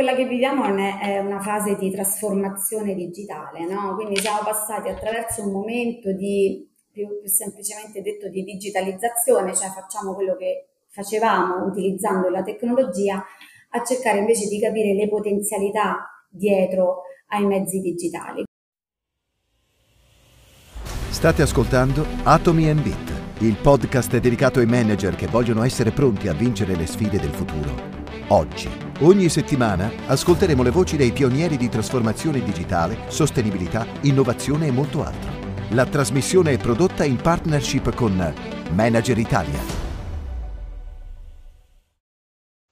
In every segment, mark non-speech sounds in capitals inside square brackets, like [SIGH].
quella che viviamo è una fase di trasformazione digitale, no? Quindi siamo passati attraverso un momento di, più, più semplicemente detto, di digitalizzazione, cioè facciamo quello che facevamo utilizzando la tecnologia, a cercare invece di capire le potenzialità dietro ai mezzi digitali. State ascoltando Atomi Bit, il podcast dedicato ai manager che vogliono essere pronti a vincere le sfide del futuro. Oggi, ogni settimana, ascolteremo le voci dei pionieri di trasformazione digitale, sostenibilità, innovazione e molto altro. La trasmissione è prodotta in partnership con Manager Italia.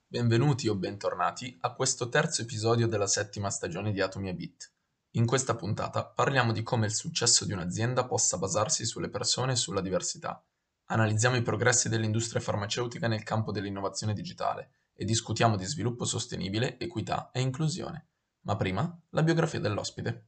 Benvenuti o bentornati a questo terzo episodio della settima stagione di Atomi e Bit. In questa puntata parliamo di come il successo di un'azienda possa basarsi sulle persone e sulla diversità. Analizziamo i progressi dell'industria farmaceutica nel campo dell'innovazione digitale e discutiamo di sviluppo sostenibile, equità e inclusione. Ma prima, la biografia dell'ospite.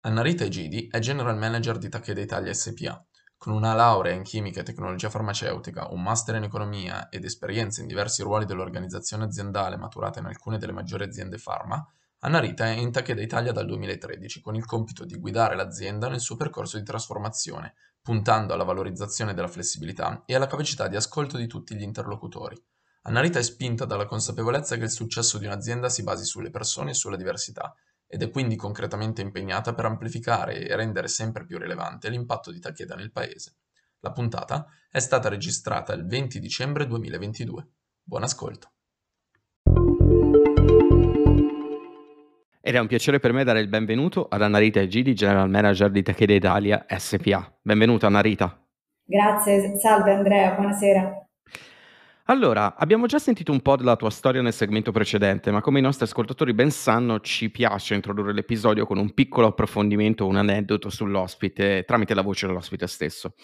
Annarita Egidi è General Manager di Takeda Italia SpA. Con una laurea in chimica e tecnologia farmaceutica, un master in economia ed esperienze in diversi ruoli dell'organizzazione aziendale maturata in alcune delle maggiori aziende Annarita è in Takeda Italia dal 2013 con il compito di guidare l'azienda nel suo percorso di trasformazione, puntando alla valorizzazione della flessibilità e alla capacità di ascolto di tutti gli interlocutori. Annarita è spinta dalla consapevolezza che il successo di un'azienda si basi sulle persone e sulla diversità ed è quindi concretamente impegnata per amplificare e rendere sempre più rilevante l'impatto di Takeda nel paese. La puntata è stata registrata il 20 dicembre 2022. Buon ascolto. Ed è un piacere per me dare il benvenuto ad Annarita Egidi, General Manager di Takeda Italia SPA. Benvenuta Annarita. Grazie, salve Andrea, buonasera. Allora, abbiamo già sentito un po' della tua storia nel segmento precedente, ma come i nostri ascoltatori ben sanno, ci piace introdurre l'episodio con un piccolo approfondimento, un aneddoto sull'ospite tramite la voce dell'ospite stesso.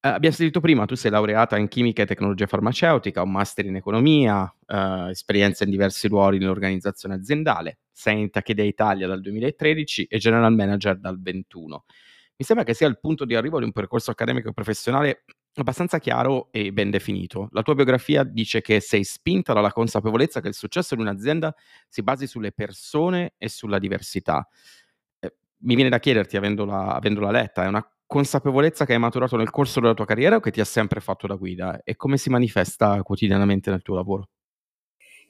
Eh, abbiamo sentito prima, tu sei laureata in chimica e tecnologia farmaceutica, un master in economia, eh, esperienza in diversi ruoli nell'organizzazione aziendale, sei in Takeda Italia dal 2013 e general manager dal 2021. Mi sembra che sia il punto di arrivo di un percorso accademico e professionale abbastanza chiaro e ben definito. La tua biografia dice che sei spinta dalla consapevolezza che il successo di un'azienda si basi sulle persone e sulla diversità. Eh, mi viene da chiederti, avendola, avendola letta, è una consapevolezza che hai maturato nel corso della tua carriera o che ti ha sempre fatto da guida e come si manifesta quotidianamente nel tuo lavoro?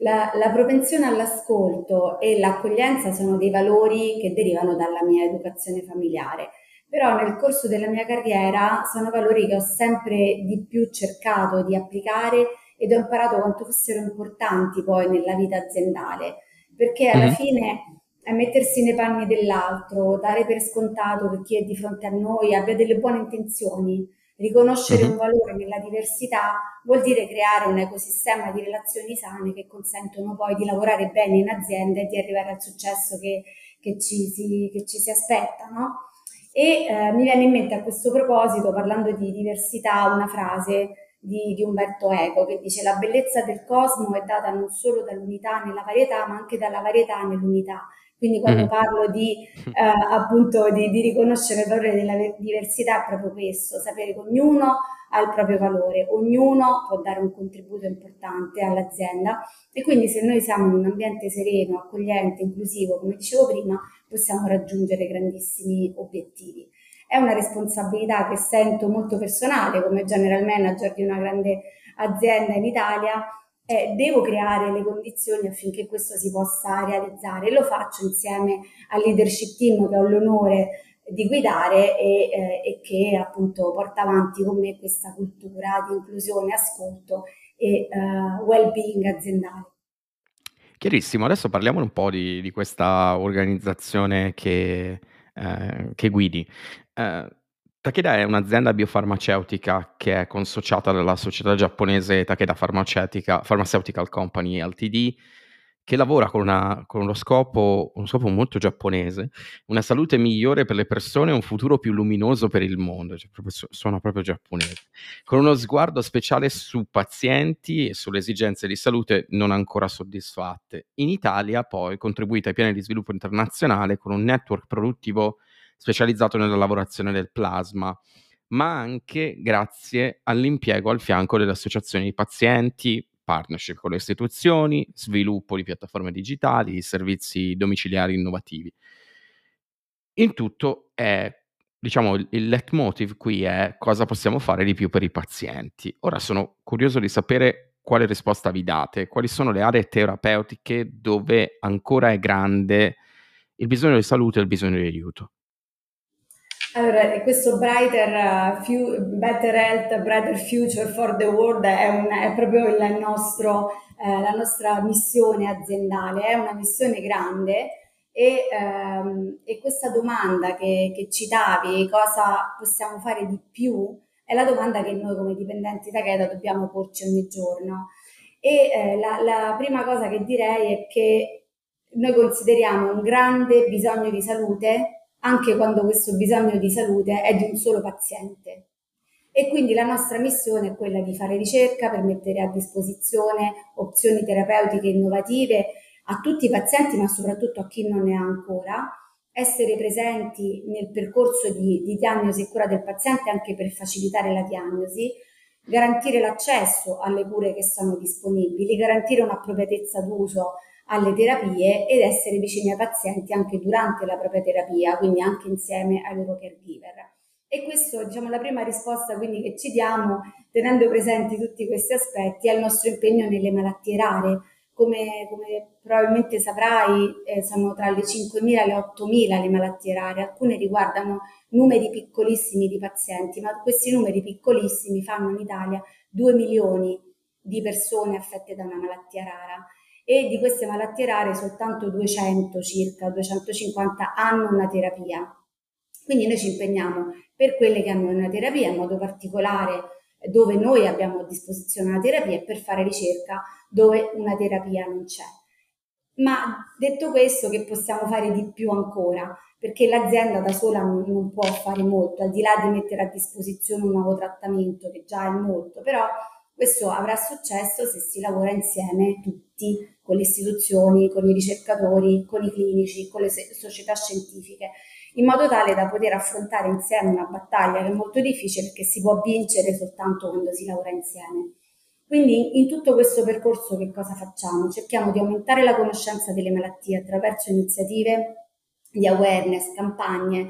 La, la, propensione all'ascolto e l'accoglienza sono dei valori che derivano dalla mia educazione familiare però nel corso della mia carriera sono valori che ho sempre di più cercato di applicare ed ho imparato quanto fossero importanti poi nella vita aziendale, perché alla mm-hmm. fine è mettersi nei panni dell'altro, dare per scontato che chi è di fronte a noi abbia delle buone intenzioni, riconoscere mm-hmm. un valore nella diversità vuol dire creare un ecosistema di relazioni sane che consentono poi di lavorare bene in azienda e di arrivare al successo che, che, ci, si, che ci si aspetta, no? E eh, mi viene in mente a questo proposito, parlando di diversità, una frase di, di, Umberto Eco che dice la bellezza del cosmo è data non solo dall'unità nella varietà, ma anche dalla varietà nell'unità. Quindi quando mm. parlo di, eh, appunto, di, di, riconoscere il valore della diversità è proprio questo, sapere che ognuno ha il proprio valore, ognuno può dare un contributo importante all'azienda e quindi se noi siamo in un ambiente sereno, accogliente, inclusivo, come dicevo prima, possiamo raggiungere grandissimi obiettivi. È una responsabilità che sento molto personale come general manager di una grande azienda in Italia eh, devo creare le condizioni affinché questo si possa realizzare. Lo faccio insieme al leadership team che ho l'onore di guidare e, eh, e che appunto porta avanti con me questa cultura di inclusione, ascolto e uh, well-being aziendale. Chiarissimo, adesso parliamo un po' di, di questa organizzazione che, eh, che guidi. Takeda è un'azienda biofarmaceutica che è consociata dalla società giapponese Takeda Pharmaceutical Company Ltd che lavora con, una, con uno, scopo, uno, scopo, molto giapponese, una salute migliore per le persone e un futuro più luminoso per il mondo, cioè proprio, sono proprio giapponesi, con uno sguardo speciale su pazienti e sulle esigenze di salute non ancora soddisfatte. In Italia poi contribuita ai piani di sviluppo internazionale con un network produttivo specializzato nella lavorazione del plasma, ma anche grazie all'impiego al fianco delle associazioni di pazienti, partnership con le istituzioni, sviluppo di piattaforme digitali, di servizi domiciliari innovativi. In tutto è, diciamo, il leitmotiv qui è cosa possiamo fare di più per i pazienti. Ora sono curioso di sapere quale risposta vi date, quali sono le aree terapeutiche dove ancora è grande il bisogno di salute e il bisogno di aiuto. Allora, questo brighter, uh, better health, brighter future for the world è, un, è proprio il nostro, eh, la nostra missione aziendale, è una missione grande e, ehm, e questa domanda che, che citavi, cosa possiamo fare di più, è la domanda che noi come dipendenti da Cheda dobbiamo porci ogni giorno. E eh, la, la prima cosa che direi è che noi consideriamo un grande bisogno di salute anche quando questo bisogno di salute è di un solo paziente. E quindi la nostra missione è quella di fare ricerca per mettere a disposizione opzioni terapeutiche innovative a tutti i pazienti, ma soprattutto a chi non ne ha ancora, essere presenti nel percorso di, di diagnosi e cura del paziente anche per facilitare la diagnosi, garantire l'accesso alle cure che sono disponibili, garantire un'appropriatezza d'uso alle terapie ed essere vicini ai pazienti anche durante la propria terapia, quindi anche insieme ai loro caregiver. E questo, diciamo, la prima risposta quindi che ci diamo, tenendo presenti tutti questi aspetti, è il nostro impegno nelle malattie rare. Come, come probabilmente saprai, eh, sono tra le 5.000 e le 8.000 le malattie rare. Alcune riguardano numeri piccolissimi di pazienti, ma questi numeri piccolissimi fanno in Italia 2 milioni di persone affette da una malattia rara e di queste malattie rare soltanto 200 circa, 250 hanno una terapia. Quindi noi ci impegniamo per quelle che hanno una terapia, in modo particolare dove noi abbiamo a disposizione una terapia e per fare ricerca dove una terapia non c'è. Ma detto questo, che possiamo fare di più ancora? Perché l'azienda da sola non, non può fare molto, al di là di mettere a disposizione un nuovo trattamento, che già è molto, però questo avrà successo se si lavora insieme tutti, con le istituzioni, con i ricercatori, con i clinici, con le società scientifiche, in modo tale da poter affrontare insieme una battaglia che è molto difficile perché si può vincere soltanto quando si lavora insieme. Quindi in tutto questo percorso che cosa facciamo? Cerchiamo di aumentare la conoscenza delle malattie attraverso iniziative di awareness, campagne.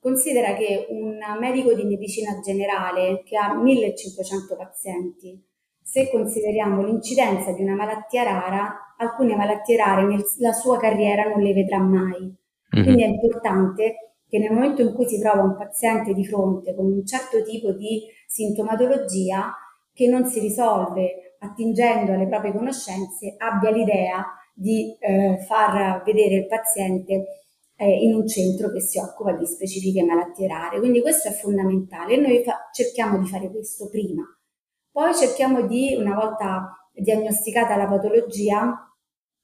Considera che un medico di medicina generale che ha 1500 pazienti, se consideriamo l'incidenza di una malattia rara, alcune malattie rare nella sua carriera non le vedrà mai. Mm-hmm. Quindi è importante che nel momento in cui si trova un paziente di fronte con un certo tipo di sintomatologia che non si risolve attingendo alle proprie conoscenze, abbia l'idea di eh, far vedere il paziente eh, in un centro che si occupa di specifiche malattie rare. Quindi questo è fondamentale e noi fa- cerchiamo di fare questo prima. Poi cerchiamo di, una volta diagnosticata la patologia,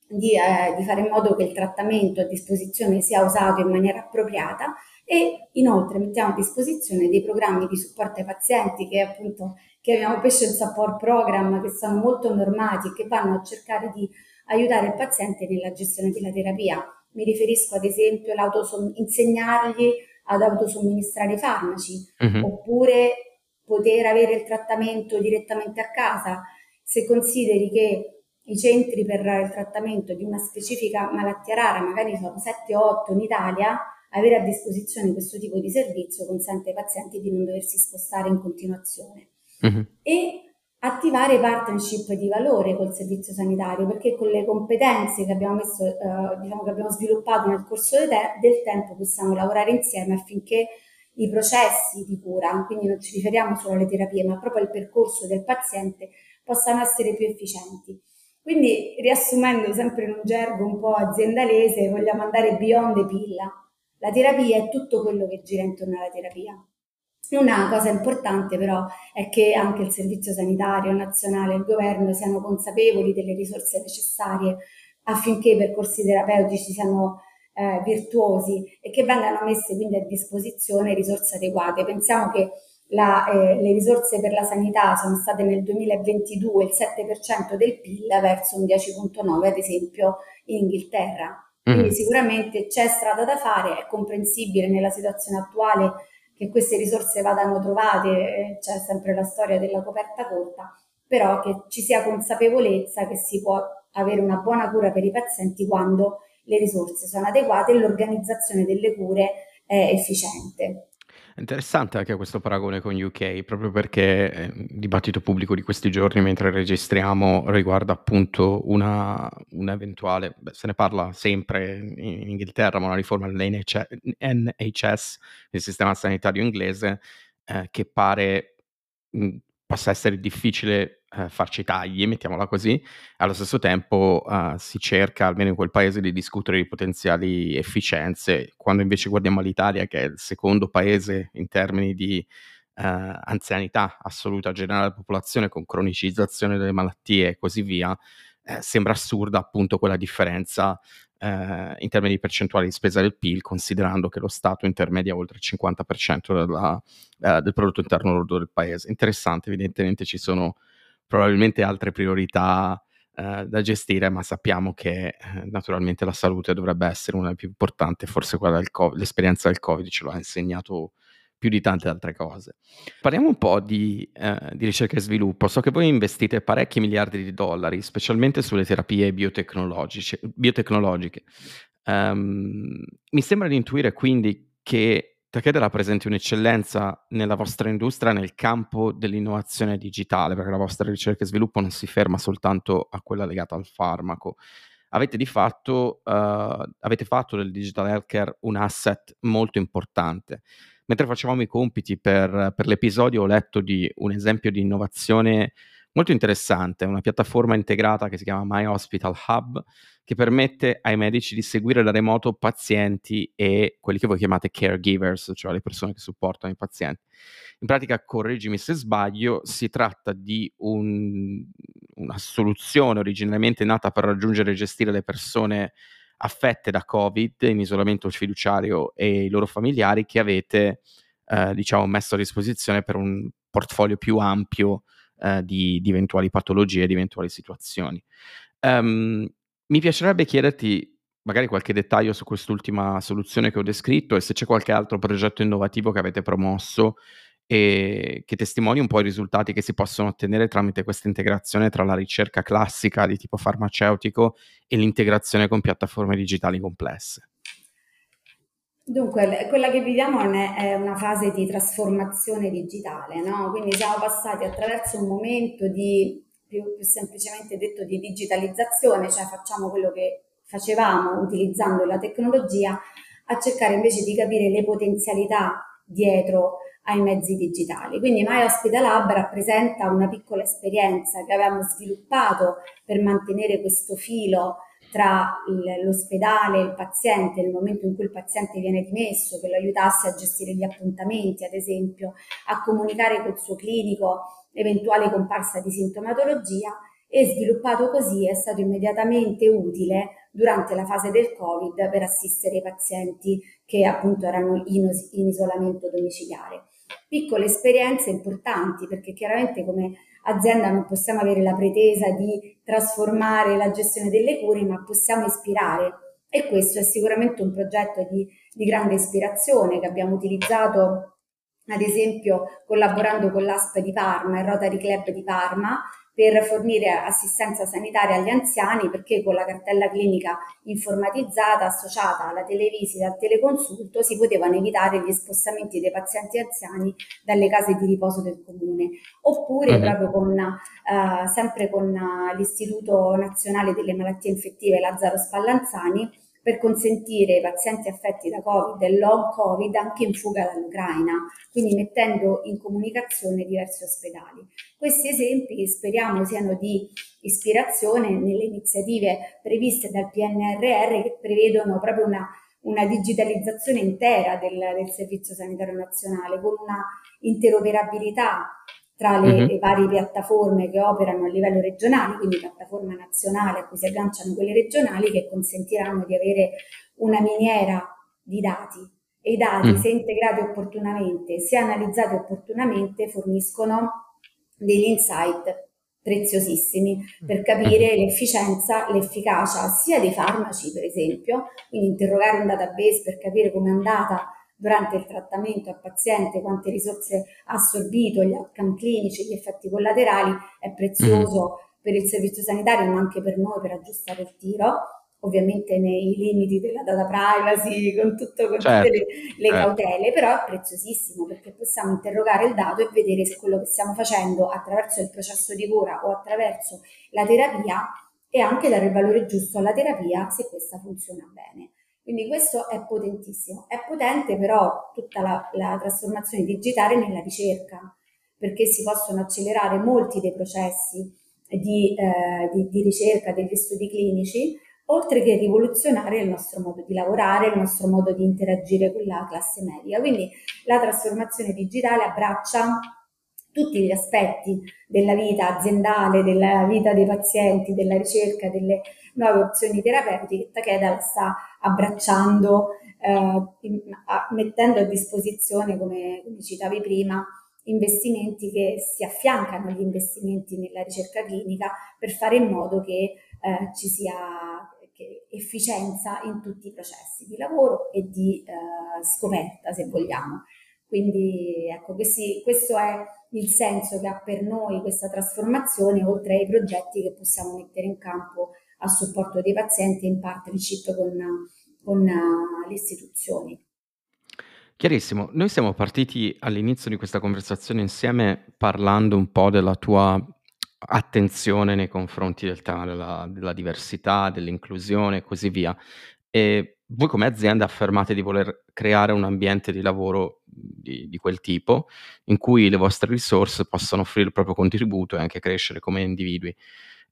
di, eh, di, fare in modo che il trattamento a disposizione sia usato in maniera appropriata e inoltre mettiamo a disposizione dei programmi di supporto ai pazienti che appunto chiamiamo patient support program che sono molto normati e che vanno a cercare di aiutare il paziente nella gestione della terapia. Mi riferisco ad esempio insegnargli ad autosomministrare i farmaci uh-huh. oppure poter avere il trattamento direttamente a casa. Se consideri che i centri per il trattamento di una specifica malattia rara, magari sono 7 o 8 in Italia, avere a disposizione questo tipo di servizio consente ai pazienti di non doversi spostare in continuazione. Uh-huh. E attivare partnership di valore col servizio sanitario, perché con le competenze che abbiamo, messo, eh, diciamo che abbiamo sviluppato nel corso de te- del tempo possiamo lavorare insieme affinché i processi di cura, quindi non ci riferiamo solo alle terapie, ma proprio al percorso del paziente, possano essere più efficienti. Quindi, riassumendo sempre in un gergo un po' aziendalese, vogliamo andare beyond the pilla. La terapia è tutto quello che gira intorno alla terapia. Una cosa importante però è che anche il Servizio Sanitario Nazionale e il Governo siano consapevoli delle risorse necessarie affinché i percorsi terapeutici siano eh, virtuosi e che vengano messe quindi a disposizione risorse adeguate. Pensiamo che la, eh, le risorse per la sanità sono state nel 2022 il 7% del PIL verso un 10,9% ad esempio in Inghilterra. Quindi mm. sicuramente c'è strada da fare, è comprensibile nella situazione attuale che queste risorse vadano trovate, c'è sempre la storia della coperta corta, però che ci sia consapevolezza che si può avere una buona cura per i pazienti quando le risorse sono adeguate e l'organizzazione delle cure è efficiente. Interessante anche questo paragone con UK, proprio perché eh, il dibattito pubblico di questi giorni mentre registriamo riguarda appunto una, un'eventuale, beh, se ne parla sempre in Inghilterra, ma una riforma dell'NHS, il sistema sanitario inglese, eh, che pare mh, possa essere difficile eh, farci tagli, mettiamola così, allo stesso tempo eh, si cerca, almeno in quel paese, di discutere di potenziali efficienze, quando invece guardiamo all'Italia, che è il secondo paese in termini di eh, anzianità assoluta generale della popolazione, con cronicizzazione delle malattie e così via, eh, sembra assurda appunto quella differenza eh, in termini di percentuali di spesa del PIL, considerando che lo Stato intermedia oltre il 50% della, eh, del prodotto interno lordo del paese. Interessante, evidentemente ci sono probabilmente altre priorità eh, da gestire, ma sappiamo che eh, naturalmente la salute dovrebbe essere una delle più importanti, forse quella del COVID, l'esperienza del Covid ce lo ha insegnato più di tante altre cose. Parliamo un po' di, eh, di, ricerca e sviluppo. So che voi investite parecchi miliardi di dollari, specialmente sulle terapie biotecnologiche. Um, mi sembra di intuire quindi che Takeda rappresenti un'eccellenza nella vostra industria nel campo dell'innovazione digitale, perché la vostra ricerca e sviluppo non si ferma soltanto a quella legata al farmaco. Avete di fatto, uh, avete fatto del digital healthcare un asset molto importante. Mentre facevamo i compiti per, per l'episodio ho letto di un esempio di innovazione molto interessante, una piattaforma integrata che si chiama My Hospital Hub, che permette ai medici di seguire da remoto pazienti e quelli che voi chiamate caregivers, cioè le persone che supportano i pazienti. In pratica, correggimi se sbaglio, si tratta di un, una soluzione originariamente nata per raggiungere e gestire le persone affette da Covid in isolamento fiduciario e i loro familiari che avete eh, diciamo messo a disposizione per un portfolio più ampio eh, di, di, eventuali patologie, di eventuali situazioni. Um, mi piacerebbe chiederti magari qualche dettaglio su quest'ultima soluzione che ho descritto e se c'è qualche altro progetto innovativo che avete promosso e che testimoni un po' i risultati che si possono ottenere tramite questa integrazione tra la ricerca classica di tipo farmaceutico e l'integrazione con piattaforme digitali complesse. Dunque, quella che viviamo è una fase di trasformazione digitale, no? Quindi siamo passati attraverso un momento di, più, più semplicemente detto, di digitalizzazione, cioè facciamo quello che facevamo utilizzando la tecnologia, a cercare invece di capire le potenzialità dietro ai mezzi digitali. Quindi My Hospital Lab rappresenta una piccola esperienza che avevamo sviluppato per mantenere questo filo tra l'ospedale e il paziente nel momento in cui il paziente viene dimesso, che lo aiutasse a gestire gli appuntamenti, ad esempio, a comunicare col suo clinico eventuale comparsa di sintomatologia e sviluppato così è stato immediatamente utile durante la fase del Covid per assistere i pazienti che appunto erano in, in isolamento domiciliare. Piccole esperienze importanti perché chiaramente come azienda non possiamo avere la pretesa di trasformare la gestione delle cure, ma possiamo ispirare. E questo è sicuramente un progetto di, di grande ispirazione che abbiamo utilizzato ad esempio collaborando con l'ASP di Parma, il Rotary Club di Parma, per fornire assistenza sanitaria agli anziani perché con la cartella clinica informatizzata associata alla televisita, al teleconsulto si potevano evitare gli spostamenti dei pazienti anziani dalle case di riposo del comune oppure uh-huh. proprio con uh, sempre con uh, l'Istituto Nazionale delle Malattie Infettive Lazzaro Spallanzani per consentire ai pazienti affetti da Covid e long Covid anche in fuga dall'Ucraina, quindi mettendo in comunicazione diversi ospedali. Questi esempi speriamo siano di ispirazione nelle iniziative previste dal PNRR che prevedono proprio una, una digitalizzazione intera del, del Servizio Sanitario Nazionale con una interoperabilità tra le, mm-hmm. le, varie piattaforme che operano a livello regionale, quindi piattaforma nazionale a cui si agganciano quelle regionali che consentiranno di avere una miniera di dati e i dati, mm. se integrati opportunamente, se analizzati opportunamente, forniscono degli insight preziosissimi per capire l'efficienza, l'efficacia sia dei farmaci, per esempio, quindi interrogare un database per capire come è andata durante il trattamento al paziente, quante risorse ha assorbito, gli outcome clinici, gli effetti collaterali, è prezioso mm. per il servizio sanitario ma anche per noi per aggiustare il tiro ovviamente nei limiti della data privacy, con, tutto, con certo, tutte le, le certo. cautele, però è preziosissimo perché possiamo interrogare il dato e vedere se quello che stiamo facendo attraverso il processo di cura o attraverso la terapia e anche dare il valore giusto alla terapia se questa funziona bene. Quindi questo è potentissimo. È potente però tutta la, la trasformazione digitale nella ricerca, perché si possono accelerare molti dei processi di, eh, di, di ricerca degli studi clinici oltre che rivoluzionare il nostro modo di lavorare, il nostro modo di interagire con la classe media. Quindi la trasformazione digitale abbraccia tutti gli aspetti della vita aziendale, della vita dei pazienti, della ricerca delle nuove opzioni terapeutiche, Takeda sta abbracciando, eh, mettendo a disposizione, come, come citavi prima, investimenti che si affiancano agli investimenti nella ricerca clinica per fare in modo che eh, ci sia efficienza in tutti i processi di lavoro e di eh, scoperta, se vogliamo. Quindi ecco, questi, questo è il senso che ha per noi questa trasformazione, oltre ai progetti che possiamo mettere in campo a supporto dei pazienti in partnership con, con uh, le istituzioni. Chiarissimo, noi siamo partiti all'inizio di questa conversazione insieme parlando un po' della tua attenzione nei confronti del tema della della diversità, dell'inclusione e così via. E voi come azienda affermate di voler creare un ambiente di lavoro di di quel tipo, in cui le vostre risorse possano offrire il proprio contributo e anche crescere come individui.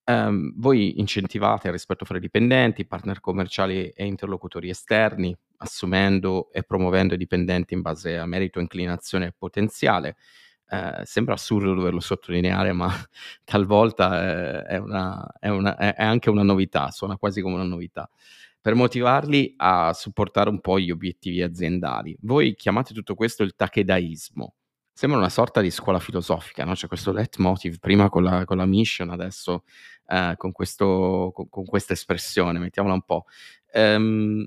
Ehm, voi incentivate il rispetto fra i dipendenti, partner commerciali e interlocutori esterni, assumendo e promuovendo i dipendenti in base a merito, inclinazione e potenziale. Eh, sembra assurdo doverlo sottolineare, ma [LAUGHS] talvolta è, una, è, una, è, anche una novità, suona quasi come una novità. Per motivarli a supportare un po' gli obiettivi aziendali. Voi chiamate tutto questo il takedaismo. Sembra una sorta di scuola filosofica, no? C'è questo leitmotiv, prima con la, con la mission, adesso eh, con, questo, con, con, questa espressione, mettiamola un po'. Um,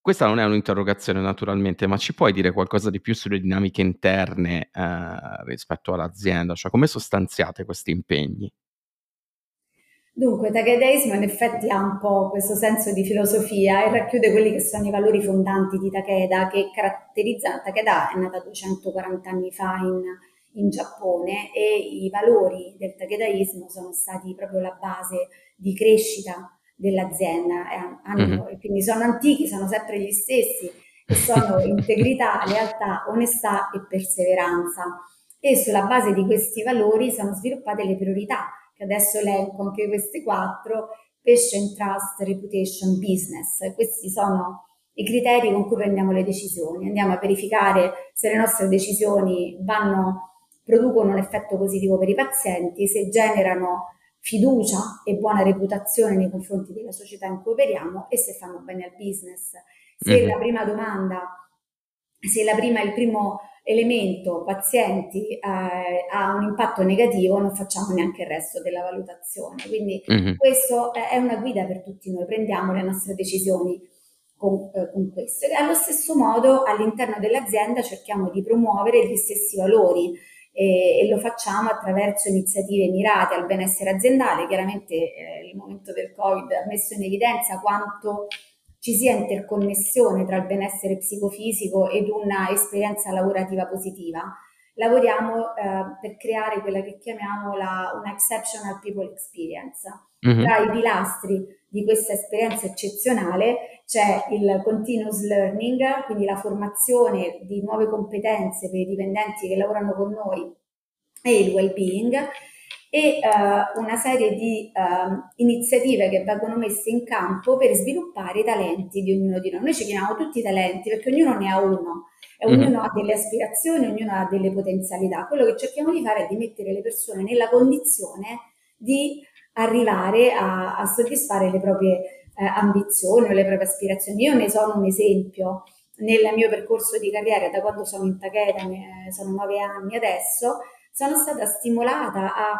questa non è un'interrogazione naturalmente, ma ci puoi dire qualcosa di più sulle dinamiche interne, ehm, rispetto all'azienda? Cioè come sostanziate questi impegni? Dunque, Takedaismo in effetti ha un po' questo senso di filosofia e racchiude quelli che sono i valori fondanti di Takeda che caratterizzano, Takeda è nata 240 anni fa in, in Giappone e i valori del Takedaismo sono stati proprio la base di crescita dell'azienda, hanno, mm-hmm. e quindi sono antichi, sono sempre gli stessi, e sono [LAUGHS] integrità, lealtà, onestà e perseveranza. E sulla base di questi valori sono sviluppate le priorità, che adesso elenco anche queste quattro, patient trust, reputation, business. Questi sono i criteri con cui prendiamo le decisioni. Andiamo a verificare se le nostre decisioni vanno, producono un effetto positivo per i pazienti, se generano fiducia e buona reputazione nei confronti della società in cui operiamo e se fanno bene al business. Se mm-hmm. la prima domanda, se la prima, il primo elemento pazienti eh, ha un impatto negativo, non facciamo neanche il resto della valutazione. Quindi mm-hmm. questo è una guida per tutti noi, prendiamo le nostre decisioni con, eh, con questo. E allo stesso modo all'interno dell'azienda cerchiamo di promuovere gli stessi valori e, e, lo facciamo attraverso iniziative mirate al benessere aziendale. Chiaramente eh, il momento del Covid ha messo in evidenza quanto ci sia interconnessione tra il benessere psicofisico ed una esperienza lavorativa positiva. Lavoriamo eh, per creare quella che chiamiamo la, una exceptional people experience. Mm-hmm. Tra i pilastri di questa esperienza eccezionale c'è il continuous learning, quindi la formazione di nuove competenze per i dipendenti che lavorano con noi e il well-being e uh, una serie di uh, iniziative che vengono messe in campo per sviluppare i talenti di ognuno di noi. Noi ci chiamiamo tutti talenti perché ognuno ne ha uno, e ognuno mm-hmm. ha delle aspirazioni, ognuno ha delle potenzialità. Quello che cerchiamo di fare è di mettere le persone nella condizione di arrivare a, a soddisfare le proprie eh, ambizioni o le proprie aspirazioni. Io ne sono un esempio nel mio percorso di carriera, da quando sono in Takeda, sono nove anni adesso, sono stata stimolata a,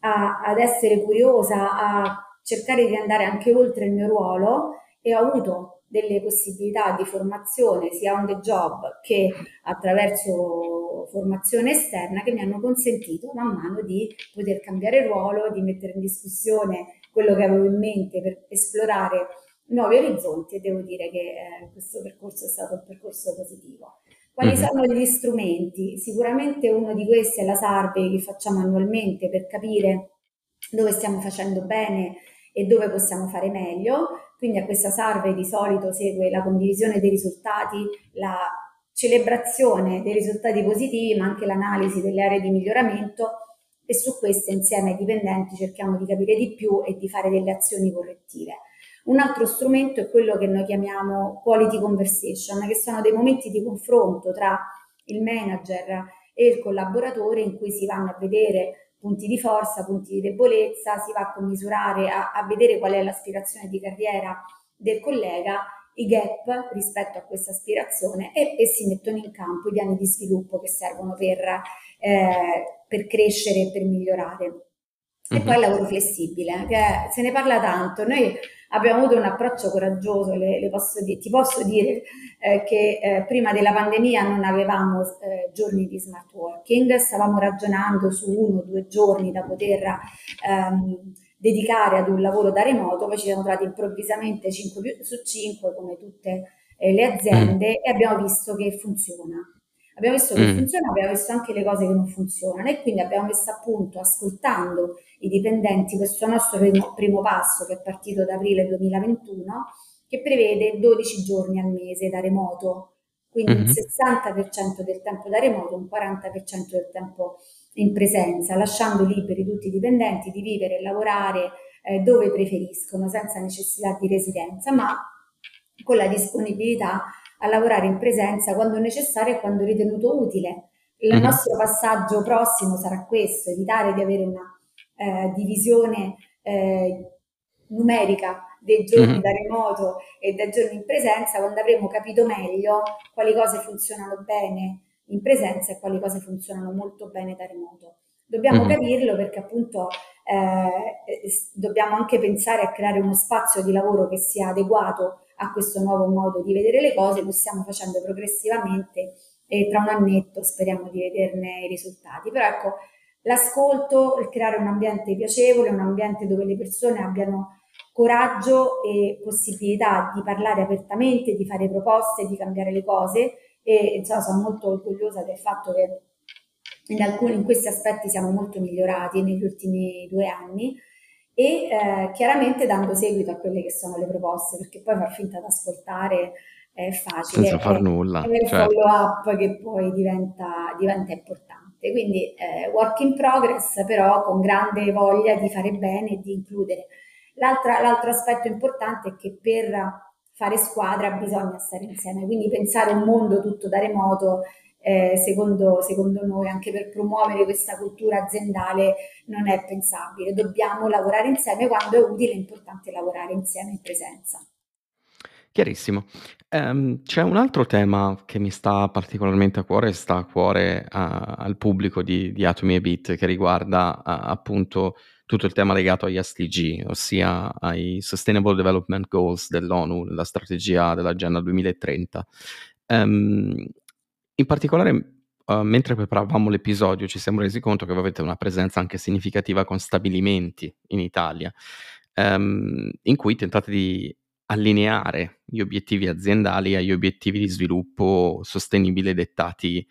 a, ad essere curiosa, a cercare di andare anche oltre il mio ruolo e ho avuto delle possibilità di formazione sia on the job che attraverso formazione esterna che mi hanno consentito man mano di poter cambiare ruolo, di mettere in discussione quello che avevo in mente per esplorare nuovi orizzonti e devo dire che eh, questo percorso è stato un percorso positivo. Quali mm-hmm. sono gli strumenti? Sicuramente uno di questi è la survey che facciamo annualmente per capire dove stiamo facendo bene e dove possiamo fare meglio. Quindi a questa survey di solito segue la condivisione dei risultati, la celebrazione dei risultati positivi, ma anche l'analisi delle aree di miglioramento e su queste insieme ai dipendenti cerchiamo di capire di più e di fare delle azioni correttive. Un altro strumento è quello che noi chiamiamo quality conversation, che sono dei momenti di confronto tra il manager e il collaboratore in cui si vanno a vedere punti di forza, punti di debolezza, si va a commisurare, a, a vedere qual è l'aspirazione di carriera del collega, i gap rispetto a questa aspirazione e, e si mettono in campo i piani di sviluppo che servono per, eh, per crescere e per migliorare. E poi il lavoro flessibile, che se ne parla tanto. Noi abbiamo avuto un approccio coraggioso, le, le posso dire, ti posso dire eh, che eh, prima della pandemia non avevamo eh, giorni di smart working, stavamo ragionando su uno o due giorni da poter ehm, dedicare ad un lavoro da remoto, poi ci siamo trovati improvvisamente 5 su 5 come tutte eh, le aziende mm. e abbiamo visto che funziona. Abbiamo visto che mm. funziona, abbiamo visto anche le cose che non funzionano e quindi abbiamo messo a punto, ascoltando i dipendenti, questo nostro primo, primo passo che è partito da aprile 2021, che prevede 12 giorni al mese da remoto, quindi mm-hmm. il 60% del tempo da remoto, un 40% del tempo in presenza, lasciando liberi tutti i dipendenti di vivere e lavorare eh, dove preferiscono, senza necessità di residenza, ma con la disponibilità a lavorare in presenza quando necessario e quando ritenuto utile. Il mm-hmm. nostro passaggio prossimo sarà questo, evitare di avere una eh, divisione eh, numerica dei giorni mm-hmm. da remoto e dei giorni in presenza, quando avremo capito meglio quali cose funzionano bene in presenza e quali cose funzionano molto bene da remoto. Dobbiamo mm-hmm. capirlo perché appunto eh, dobbiamo anche pensare a creare uno spazio di lavoro che sia adeguato a questo nuovo modo di vedere le cose, lo stiamo facendo progressivamente e tra un annetto speriamo di vederne i risultati. Però ecco, l'ascolto, il creare un ambiente piacevole, un ambiente dove le persone abbiano coraggio e possibilità di parlare apertamente, di fare proposte, di cambiare le cose e insomma, sono molto orgogliosa del fatto che in alcuni in questi aspetti siamo molto migliorati negli ultimi due anni e eh, chiaramente dando seguito a quelle che sono le proposte, perché poi far finta di ascoltare è facile. Senza far nulla. È il certo. follow up che poi diventa, diventa importante. Quindi eh, work in progress, però con grande voglia di fare bene e di includere. l'altro aspetto importante è che per fare squadra bisogna stare insieme, quindi pensare un mondo tutto da remoto eh, secondo, secondo noi anche per promuovere questa cultura aziendale non è pensabile. Dobbiamo lavorare insieme quando è utile, è importante lavorare insieme in presenza. Chiarissimo. Um, c'è un altro tema che mi sta particolarmente a cuore, sta a cuore uh, al pubblico di, di Atomy e Bit, che riguarda uh, appunto tutto il tema legato agli SDG, ossia ai Sustainable Development Goals dell'ONU, la strategia dell'Agenda 2030. Um, ehm, in particolare, uh, mentre preparavamo l'episodio, ci siamo resi conto che voi avete una presenza anche significativa con stabilimenti in Italia, um, in cui tentate di allineare gli obiettivi aziendali agli obiettivi di sviluppo sostenibile dettati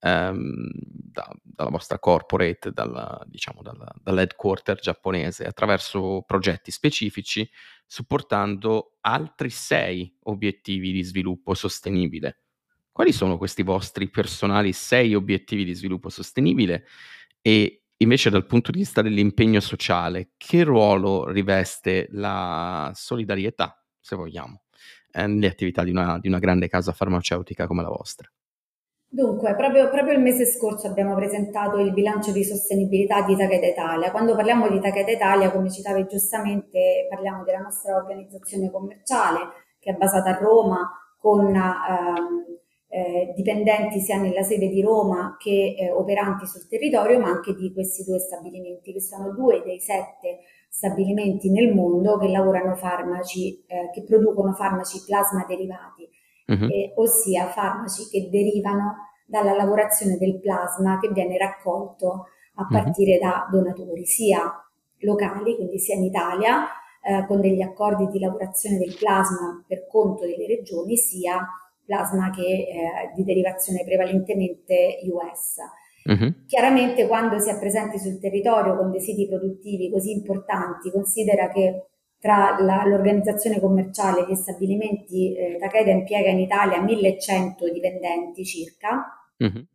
um, da, dalla vostra corporate, dalla, diciamo, dalla, dall'headquarter giapponese, attraverso progetti specifici, supportando altri sei obiettivi di sviluppo sostenibile quali sono questi vostri personali sei obiettivi di sviluppo sostenibile e invece dal punto di vista dell'impegno sociale, che ruolo riveste la solidarietà, se vogliamo, eh, nelle attività di una, di una grande casa farmaceutica come la vostra? Dunque, proprio, proprio, il mese scorso abbiamo presentato il bilancio di sostenibilità di Takeda Italia. Quando parliamo di Takeda Italia, come citavi giustamente, parliamo della nostra organizzazione commerciale che è basata a Roma con ehm, eh, dipendenti sia nella sede di Roma che eh, operanti sul territorio, ma anche di questi due stabilimenti, che sono due dei sette stabilimenti nel mondo che lavorano farmaci, eh, che producono farmaci plasma derivati, uh-huh. ossia farmaci che derivano dalla lavorazione del plasma che viene raccolto a partire uh-huh. da donatori, sia locali, quindi sia in Italia, eh, con degli accordi di lavorazione del plasma per conto delle regioni, sia plasma che eh, di derivazione prevalentemente US. Uh-huh. Chiaramente quando si è presenti sul territorio con dei siti produttivi così importanti, considera che tra la, l'organizzazione commerciale e gli stabilimenti eh, Takeda impiega in Italia 1100 dipendenti circa uh-huh.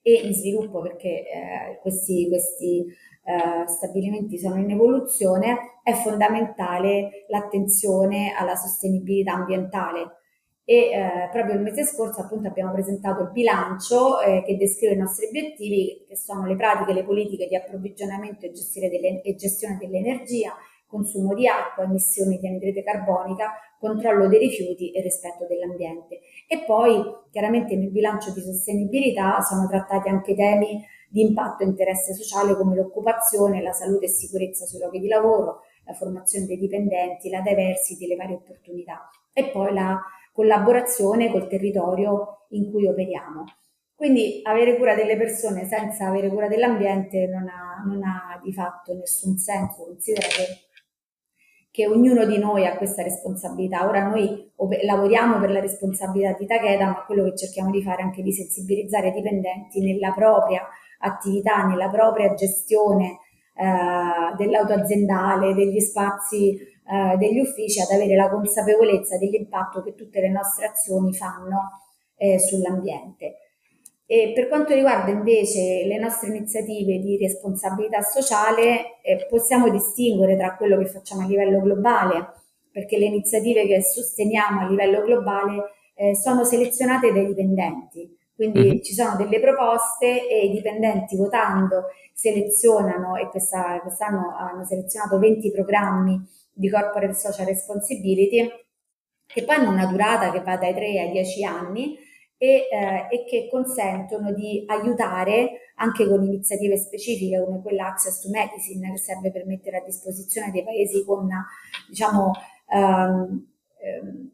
e in sviluppo perché eh, questi, questi eh, stabilimenti sono in evoluzione, è fondamentale l'attenzione alla sostenibilità ambientale. E eh, proprio il mese scorso appunto abbiamo presentato il bilancio eh, che descrive i nostri obiettivi che sono le pratiche, le politiche di approvvigionamento e, delle, e gestione dell'energia, consumo di acqua, emissioni di anidride carbonica, controllo dei rifiuti e rispetto dell'ambiente. E poi chiaramente nel bilancio di sostenibilità sono trattati anche temi di impatto e interesse sociale come l'occupazione, la salute e sicurezza sui luoghi di lavoro, la formazione dei dipendenti, la diversity, le varie opportunità e poi la collaborazione col territorio in cui operiamo. Quindi avere cura delle persone senza avere cura dell'ambiente non ha, non ha di fatto nessun senso, considera che che ognuno di noi ha questa responsabilità. Ora noi lavoriamo per la responsabilità di Takeda, ma quello che cerchiamo di fare è anche di sensibilizzare i dipendenti nella propria attività, nella propria gestione eh, dell'auto aziendale, degli spazi eh, degli uffici, ad avere la consapevolezza dell'impatto che tutte le nostre azioni fanno eh, sull'ambiente. E per quanto riguarda invece le nostre iniziative di responsabilità sociale, eh, possiamo distinguere tra quello che facciamo a livello globale, perché le iniziative che sosteniamo a livello globale eh, sono selezionate dai dipendenti. Quindi mm-hmm. ci sono delle proposte e i dipendenti votando selezionano e questa, quest'anno hanno selezionato 20 programmi di corporate social responsibility che poi hanno una durata che va dai 3 ai 10 anni e, eh, e, che consentono di aiutare anche con iniziative specifiche come quella Access to Medicine che serve per mettere a disposizione dei paesi con diciamo um, um,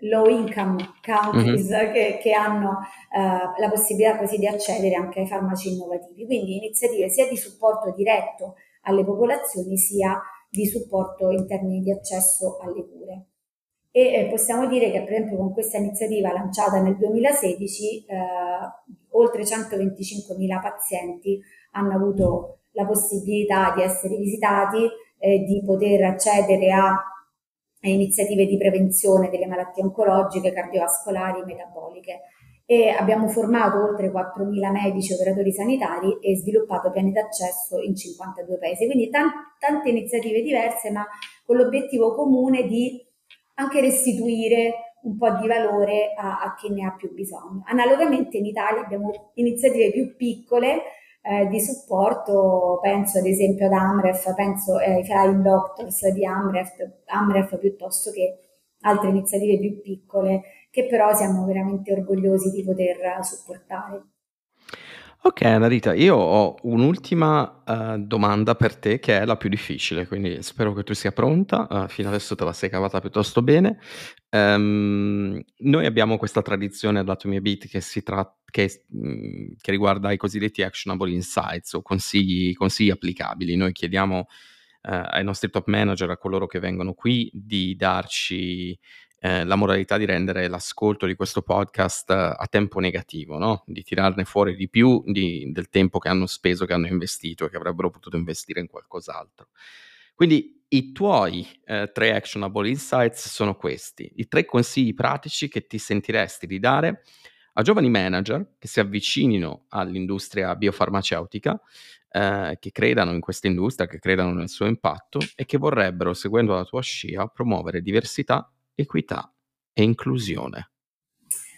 low income countries mm-hmm. che, che, hanno uh, la possibilità così di accedere anche ai farmaci innovativi. Quindi iniziative sia di supporto diretto alle popolazioni sia di supporto in termini di accesso alle cure e eh, possiamo dire che per esempio con questa iniziativa lanciata nel 2016 eh, oltre 125.000 pazienti hanno avuto la possibilità di essere visitati, eh, di poter accedere a, a iniziative di prevenzione delle malattie oncologiche, cardiovascolari, metaboliche e abbiamo formato oltre 4.000 medici operatori sanitari e sviluppato piani d'accesso in 52 paesi. Quindi t- tante iniziative diverse, ma con l'obiettivo comune di anche restituire un po' di valore a, a chi ne ha più bisogno. Analogamente in Italia abbiamo iniziative più piccole eh, di supporto, penso ad esempio ad Amref, penso ai Flying Doctors di Amref, Amref piuttosto che altre iniziative più piccole che però siamo veramente orgogliosi di poter supportare. Ok, Anarita, io ho un'ultima eh, domanda per te che è la più difficile, quindi spero che tu sia pronta. eh, fino adesso te la sei cavata piuttosto bene. Ehm, noi abbiamo questa tradizione ad Atomy Beat che, si tra- che, mm, che riguarda i cosiddetti actionable insights o consigli, consigli applicabili. Noi chiediamo eh, ai nostri top manager, a coloro che vengono qui, di darci eh, la moralità di rendere l'ascolto di questo podcast eh, a tempo negativo, no? di tirarne fuori di più di, del tempo che hanno speso, che hanno investito e che avrebbero potuto investire in qualcos'altro. Quindi i tuoi eh, tre actionable insights sono questi, i tre consigli pratici che ti sentiresti di dare a giovani manager che si avvicinino all'industria biofarmaceutica, eh, che credano in questa industria, che credano nel suo impatto e che vorrebbero, seguendo la tua scia, promuovere diversità equità e inclusione.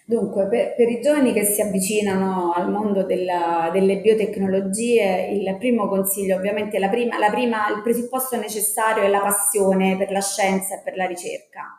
Dunque, per, per, i giovani che si avvicinano al mondo della, delle biotecnologie, il primo consiglio, ovviamente la prima, la prima, il presupposto necessario è la passione per la scienza e per la ricerca.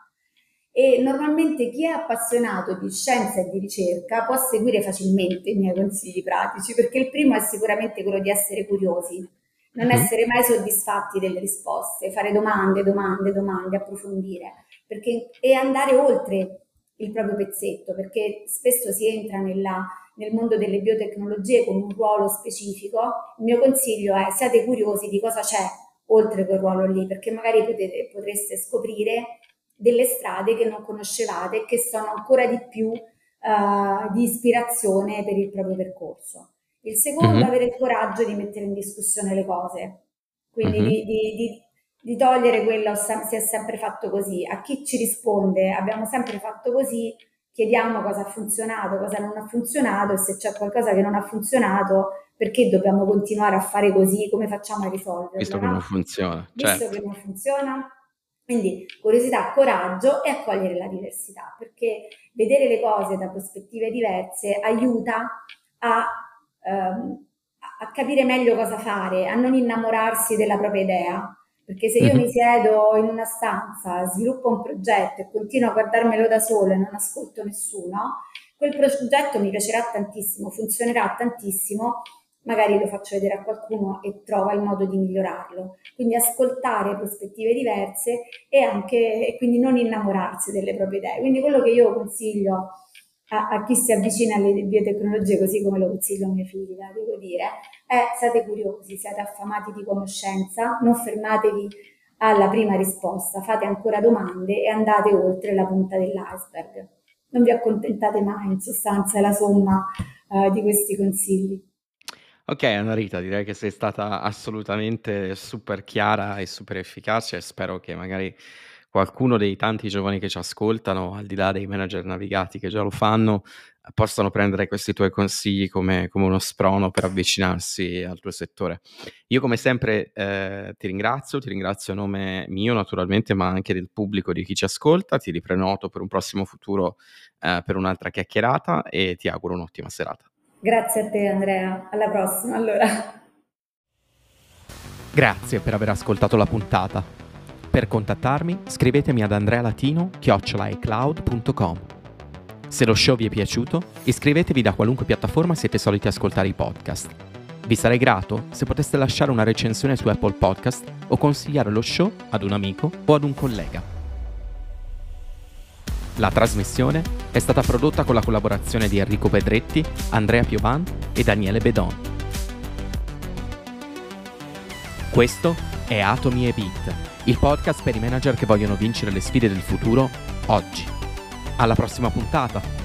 e normalmente chi è appassionato di scienza e di ricerca può seguire facilmente i miei consigli pratici, perché il primo è sicuramente quello di essere curiosi, non mm-hmm. essere mai soddisfatti delle risposte, fare domande, domande, domande, approfondire, perché, e andare oltre il proprio pezzetto, perché spesso si entra nella, nel mondo delle biotecnologie con un ruolo specifico. Il mio consiglio è siate curiosi di cosa c'è oltre quel ruolo lì, perché magari potete, potreste scoprire delle strade che non conoscevate e che sono ancora di più uh, di ispirazione per il proprio percorso. Il secondo mm-hmm. è avere il coraggio di mettere in discussione le cose, quindi mm-hmm. di, di, di, di, togliere quello si è sempre fatto così. A chi ci risponde abbiamo sempre fatto così, chiediamo cosa ha funzionato, cosa non ha funzionato e se c'è qualcosa che non ha funzionato perché dobbiamo continuare a fare così, come facciamo a risolverlo? Visto no? che non funziona. Visto certo. che non funziona, quindi curiosità, coraggio e accogliere la diversità, perché vedere le cose da prospettive diverse aiuta a, ehm, a capire meglio cosa fare, a non innamorarsi della propria idea. Perché se io mm-hmm. mi siedo in una stanza, sviluppo un progetto e continuo a guardarmelo da solo e non ascolto nessuno, quel progetto mi piacerà tantissimo, funzionerà tantissimo, magari lo faccio vedere a qualcuno e trova il modo di migliorarlo. Quindi ascoltare prospettive diverse e anche e quindi non innamorarsi delle proprie idee. Quindi quello che io consiglio a, a chi si avvicina alle biotecnologie, così come lo consiglio a mia figlia, devo dire, è siate curiosi, siate affamati di conoscenza, non fermatevi alla prima risposta, fate ancora domande e andate oltre la punta dell'iceberg. Non vi accontentate mai, in sostanza, la somma uh, di questi consigli. Ok, Annarita, direi che sei stata assolutamente super chiara e super efficace. Spero che magari qualcuno dei tanti giovani che ci ascoltano, al di là dei manager navigati che già lo fanno, possano prendere questi tuoi consigli come, come uno sprono per avvicinarsi al tuo settore. Io come sempre eh, ti ringrazio, ti ringrazio a nome mio naturalmente, ma anche del pubblico di chi ci ascolta, ti riprenoto per un prossimo futuro eh, per un'altra chiacchierata e ti auguro un'ottima serata. Grazie a te Andrea, alla prossima allora. Grazie per aver ascoltato la puntata. Per contattarmi scrivetemi ad andrealatino.com. Se lo show vi è piaciuto, iscrivetevi da qualunque piattaforma siete soliti ascoltare i podcast. Vi sarei grato se poteste lasciare una recensione su Apple Podcast o consigliare lo show ad un amico o ad un collega. La trasmissione è stata prodotta con la collaborazione di Enrico Pedretti, Andrea Piovan e Daniele Bedon. Questo è Atomi e Beat, il podcast per i manager che vogliono vincere le sfide del futuro oggi. Alla prossima puntata!